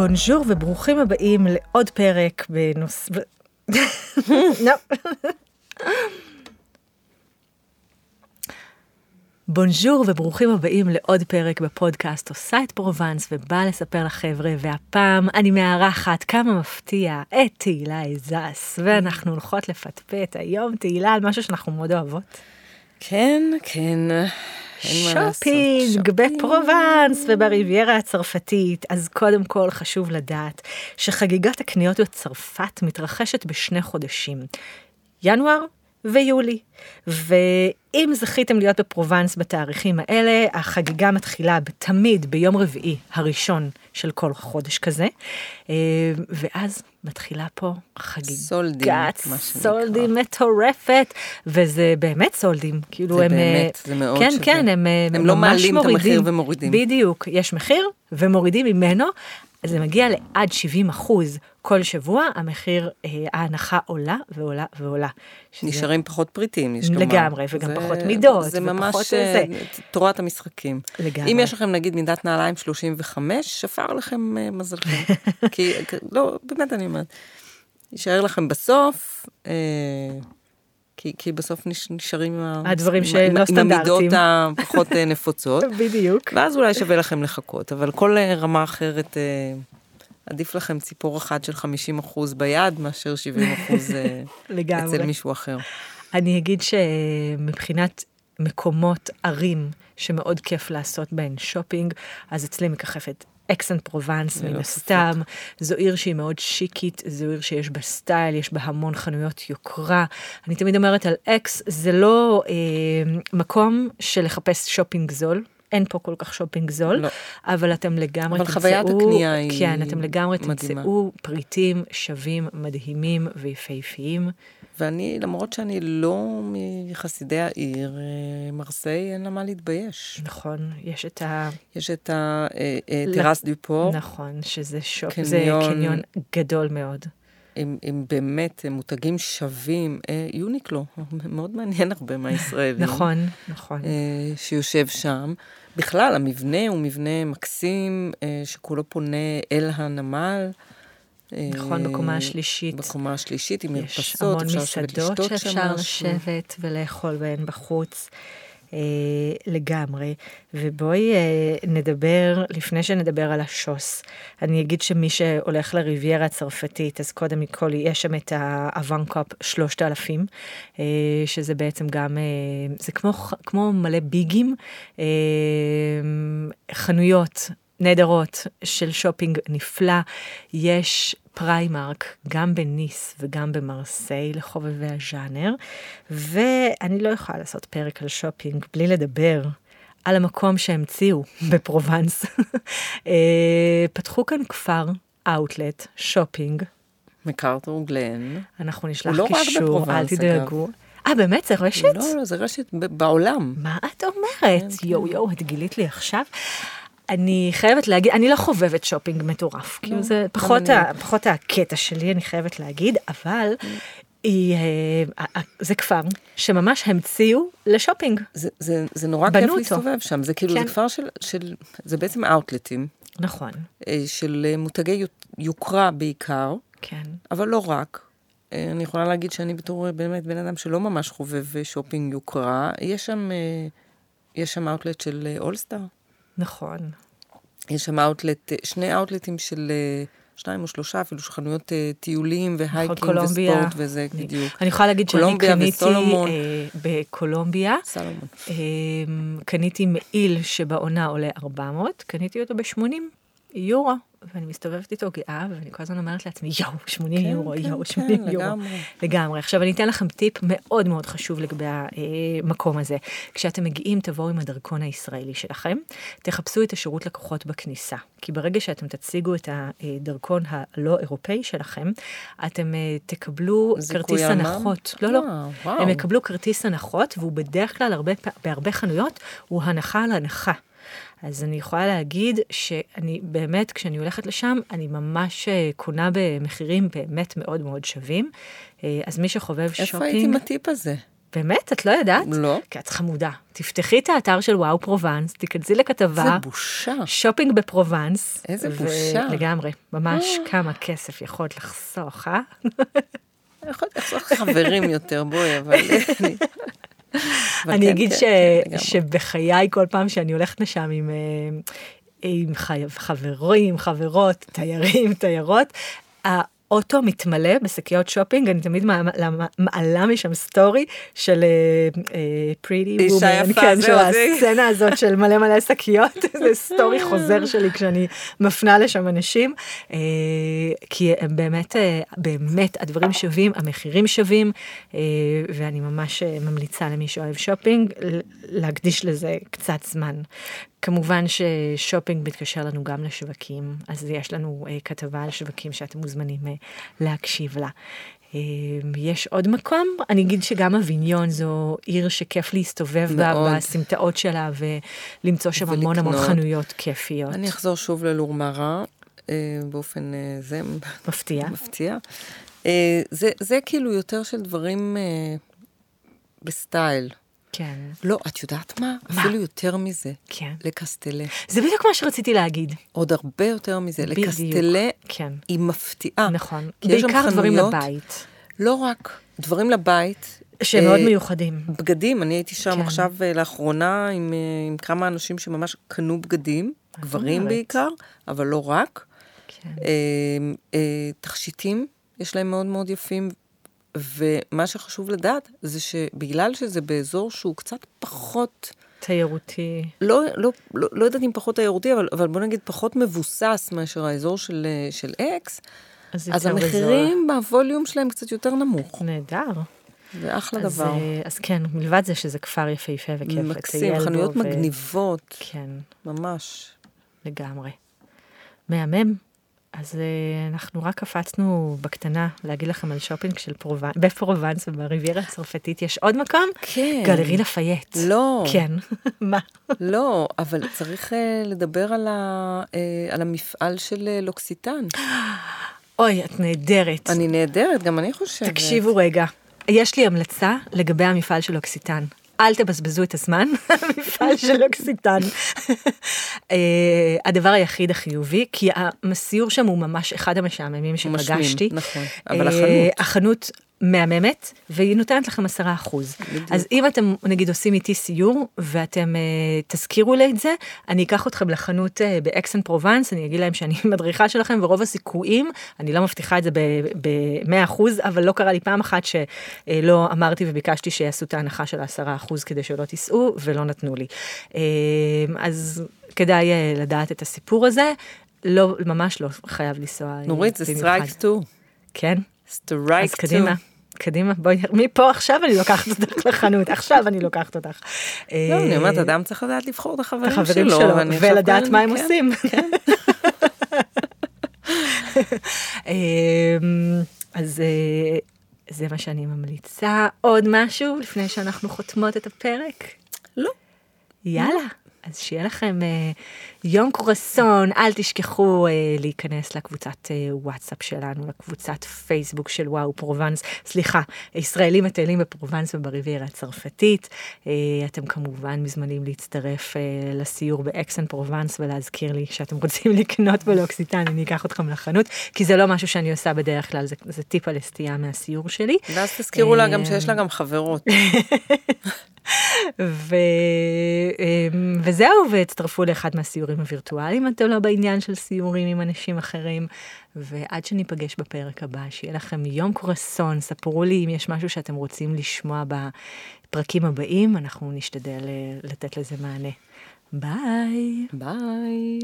בונז'ור וברוכים הבאים לעוד פרק בנוס... לא. בונז'ור וברוכים הבאים לעוד פרק בפודקאסט עושה את פרובנס ובאה לספר לחבר'ה והפעם אני מארחת כמה מפתיע את תהילה עזס ואנחנו הולכות לפטפט היום תהילה על משהו שאנחנו מאוד אוהבות. כן, כן. שופינג בפרובנס ובריביירה הצרפתית. אז קודם כל חשוב לדעת שחגיגת הקניות בצרפת מתרחשת בשני חודשים, ינואר ויולי. ואם זכיתם להיות בפרובנס בתאריכים האלה, החגיגה מתחילה תמיד ביום רביעי הראשון של כל חודש כזה, אה, ואז מתחילה פה חגיגת סולדים, סולדים מטורפת, וזה באמת סולדים, כאילו זה הם... באמת, זה מאוד כן, שווה. כן, הם, הם לא ממש מעלים את מורידים. המחיר ומורידים. בדיוק, יש מחיר ומורידים ממנו, זה מגיע לעד 70 אחוז כל שבוע, המחיר, אה, ההנחה עולה ועולה ועולה. שזה- נשארים פחות פריטים, יש לומר. לגמרי, וגם זה- פחות מידות, זה ופחות ממש זה. אה, תורת המשחקים. לגמרי. אם יש לכם נגיד מידת נעליים 35, שפר לכם אה, מזלכם. כי, לא, באמת אני אומרת. יישאר לכם בסוף, אה, כי, כי בסוף נש, נשארים הדברים שלא עם, עם סטנדרטיים. המידות הפחות אה, נפוצות. בדיוק. ואז אולי שווה לכם לחכות, אבל כל אה, רמה אחרת, אה, עדיף לכם ציפור אחת של 50% ביד, מאשר 70% אה, לגמרי. אצל מישהו אחר. אני אגיד שמבחינת מקומות, ערים, שמאוד כיף לעשות בהן שופינג, אז אצלי מככבת אקס אן פרובנס מן הסתם. זו עיר שהיא מאוד שיקית, זו עיר שיש בה סטייל, יש בה המון חנויות יוקרה. אני תמיד אומרת על אקס, זה לא אה, מקום של לחפש שופינג זול. אין פה כל כך שופינג זול, לא. אבל אתם לגמרי אבל תמצאו, חוויית הקנייה היא כן, אתם לגמרי מדהימה. תמצאו פריטים שווים, מדהימים ויפהפיים. ואני, למרות שאני לא מחסידי העיר, אה, מרסיי אין לה מה להתבייש. נכון, יש את ה... יש את הטרס דו פור, נכון, שזה שופ, זה קניון. קניון גדול מאוד. עם, עם באמת אה, מותגים שווים, אה, יוניקלו, מאוד מעניין הרבה מהישראלים. נכון, נכון. אה, שיושב שם. בכלל, המבנה הוא מבנה מקסים, אה, שכולו פונה אל הנמל. נכון, בקומה השלישית. בקומה השלישית, עם יש מרפסות, המון אפשר לשבת מסעדות לשתות שם שאפשר משהו. לשבת ולאכול בהן בחוץ. אה, לגמרי. ובואי אה, נדבר, לפני שנדבר על השוס, אני אגיד שמי שהולך לריביירה הצרפתית, אז קודם כל יש שם את הקניון Cap 3000, אה, שזה בעצם גם, אה, זה כמו, כמו מלא ביגים, אה, חנויות נהדרות של שופינג נפלא. יש Primark גם בניס וגם במרסיי לחובבי הז'אנר, ואני לא יכולה לעשות פרק על שופינג בלי לדבר על המקום שהמציאו בפרובנס. אה, פתחו כאן כפר אאוטלט, שופינג, McArthurGlen. אנחנו נשלח לא קישור, בפרובנס, אל תדאגו. אה, באמת? זה רשת? לא, לא, זה רשת בעולם. מה את אומרת? יואו יואו, את גילית לי עכשיו. אני חייבת להגיד, אני לא חובבת שופינג מטורף, כאילו זה פחות, ה, פחות הקטע שלי, אני חייבת להגיד, אבל היא, אה, זה כפר שממש המציאו לשופינג. זה, זה, זה נורא כיף אותו. להסתובב שם, זה כאילו, כן. זה כפר של, של, זה בעצם אאוטלטים, נכון, אה, של אה, מותגי יו- יוקרה בעיקר, כן. אבל לא רק. אני יכולה להגיד שאני בתור באמת בן אדם שלא ממש חובב שופינג יוקרה, יש שם, יש שם אאוטלט של All Star, נכון. יש שם אאוטלט, שני אאוטלטים של אה, שניים או שלושה אפילו, של חנויות אה, טיולים והייקינג נכון, קולומביה. וספורט וזה אני- בדיוק. אני יכולה להגיד שאני קניתי וסולומון. אה, בקולומביה, סלומון. אה, קניתי מעיל שבעונה עולה 400, קניתי אותו ב-80 יורו, ואני מסתובבת איתו גאה, ואני כל הזמן אומרת לעצמי, יואו, 80 כן, יורו, כן, יואו, כן, 80 יורו. לגמרי. לגמרי. עכשיו, אני אתן לכם טיפ מאוד מאוד חשוב לגבי המקום הזה. כשאתם מגיעים, תבואו עם הדרכון הישראלי שלכם, תחפשו את השירות לקוחות בכניסה. כי ברגע שאתם תציגו את הדרכון הלא אירופאי שלכם, אתם אה, תקבלו כרטיס מע"מ? הנחות. לא, לא. אה, וואו. הם יקבלו כרטיס הנחות, והוא בדרך כלל הרבה, בהרבה חנויות, הוא הנחה על הנחה. אז אני יכולה להגיד שאני באמת, כשאני הולכת לשם, אני ממש אה, קונה במחירים באמת מאוד מאוד שווים. אה, אז מי שחובב איפה שופינג... הייתי עם הטיפ הזה? באמת? את לא יודעת? לא. כי את חמודה. תפתחי את האתר של וואו פרובנס, תיכנסי לכתבה. זה בושה. שופינג בפרובנס. איזה ו- בושה. לגמרי. ממש כמה כסף יכולת לחסוך, אה? יכול להיות לחסוך חברים יותר, בואי, אבל... אני- כן, אגיד כן, כן. שבחיי, כל פעם שאני הולכת לשם עם, אה, עם חברים, חברות, תיירים, תיירות, האוטו מתמלא בשקיות שופינג, אני תמיד מעלה- משם סטורי של Pretty Woman, יפה, כן, של הסצנה הזאת של מלא מלא שקיות, זה סטורי חוזר שלי כשאני מפנה לשם אנשים, אה, כי הם באמת, אה, באמת הדברים שווים, המחירים שווים, אה, ואני ממש אה, ממליצה למי שאוהב שופינג להקדיש לזה קצת זמן. כמובן ששופינג מתקשר לנו גם לשווקים, אז יש לנו אה, כתבה על שווקים שאתם מוזמנים אה, להקשיב לה. אה, יש עוד מקום, אני אגיד שגם אביניון זו עיר שכיף להסתובב בה. בסמטאות שלה ולמצוא שם המון המון. חנויות כיפיות. אני אחזור שוב ללורמרה, אה, באופן אה, זה מפתיע. מפתיע. זה, זה כאילו יותר של דברים בסטייל. כן, לא, את יודעת מה? מה? אפילו יותר מזה. כן. לקסטלה. זה בדיוק מה שרציתי להגיד. עוד הרבה יותר מזה. בדיוק. לקסטלה כן. היא מפתיעה. נכון. בעיקר דברים לבית, לא רק, דברים לבית. שהם אה, מאוד מיוחדים. בגדים, אני הייתי שם כן. עכשיו אה, לאחרונה עם, אה, עם כמה אנשים שממש קנו בגדים, גברים אומרת? בעיקר, אבל לא רק. כן. אה, אה, תכשיטים, יש להם מאוד מאוד יפים, ומה שחשוב לדעת זה שבגלל שזה באזור שהוא קצת פחות, תיירותי. לא, לא, לא, לא יודעת אם פחות תיירותי, אבל, אבל בוא נגיד פחות מבוסס מאשר האזור של, אה, של אקס, אז, אז. המחירים בווליום שלהם קצת יותר נמוך. נהדר. זה אחלה אז, דבר. אה, אז כן, מלבד זה שזה כפר יפהפה וכיף לטייל בו. מקסים, חנויות ו- מגניבות, כן, ממש. לגמרי. מהמם. אז אה, אנחנו רק קפצנו בקטנה להגיד לכם על שופינג של פרובנס, בפרובנס ובריביירה הצרפתית. יש עוד מקום? כן. Galeries Lafayette. לא. כן. מה? לא, אבל צריך אה, לדבר על, ה, אה, על המפעל של אה, לוקסיטן. אוי, את נהדרת. אני נהדרת, גם אני חושבת. תקשיבו רגע, יש לי המלצה לגבי המפעל של אוקסיטן. אל תבזבזו את הזמן, המפעל של אוקסיטן. אה, הדבר היחיד החיובי, כי הסיור שם הוא ממש אחד המשעממים שפגשתי. נכון, אבל אה, החנות. החנות מהממת, והיא נותנת לכם עשרה אחוז. אז אם אתם נגיד עושים איתי סיור, ואתם אה, תזכירו לי את זה, אני אקח אתכם לחנות אה, באקס אן פרובנס, אני אגיד להם שאני מדריכה שלכם, ורוב הסיכויים, אני לא מבטיחה את זה ב-100 אחוז, אבל לא קרה לי פעם אחת שלא אמרתי וביקשתי שיעשו את ההנחה של העשרה אחוז כדי שלא תיסעו, ולא נתנו לי. אה, אז כדאי אה, לדעת את הסיפור הזה. לא, ממש לא חייב לנסוע אה, נורית, זה. סטרייקס 2. כן? סטרייק אז 2. קדימה, קדימה, בואי, מפה עכשיו אני לוקחת אותך לחנות, עכשיו אני לוקחת אותך. לא, אני אומרת, אה, אדם צריך לדעת לבחור את החברים, שלו. ולדעת מה הם כן. עושים. אמ, אז אה, זה מה שאני ממליצה. עוד משהו לפני שאנחנו חותמות את הפרק? לא. יאללה. אז שיהיה לכם אה, יום קורסון, אל תשכחו אה, להיכנס לקבוצת אה, וואטסאפ שלנו, לקבוצת פייסבוק של וואו פרובנס, סליחה, ישראלים מטיילים בפרובנס ובריביירה הצרפתית. אתם כמובן מוזמנים להצטרף לסיור באקס אן פרובנס ולהזכיר לי שאתם רוצים לקנות ב L'Occitane, אני אקח אתכם לחנות, כי זה לא משהו שאני עושה בדרך כלל, זה, זה טיפה לסטייה מהסיור שלי. ואז תזכירו לה גם שיש לה גם חברות. ו... אמ, וזהו, והצטרפו לאחד מהסיורים הווירטואליים, אתם לא בעניין של סיורים עם אנשים אחרים. ועד שניפגש בפרק הבא, שיהיה לכם יום קורסון, ספרו לי אם יש משהו שאתם רוצים לשמוע בפרקים הבאים, אנחנו נשתדל אה, לתת לזה מענה. ביי. ביי.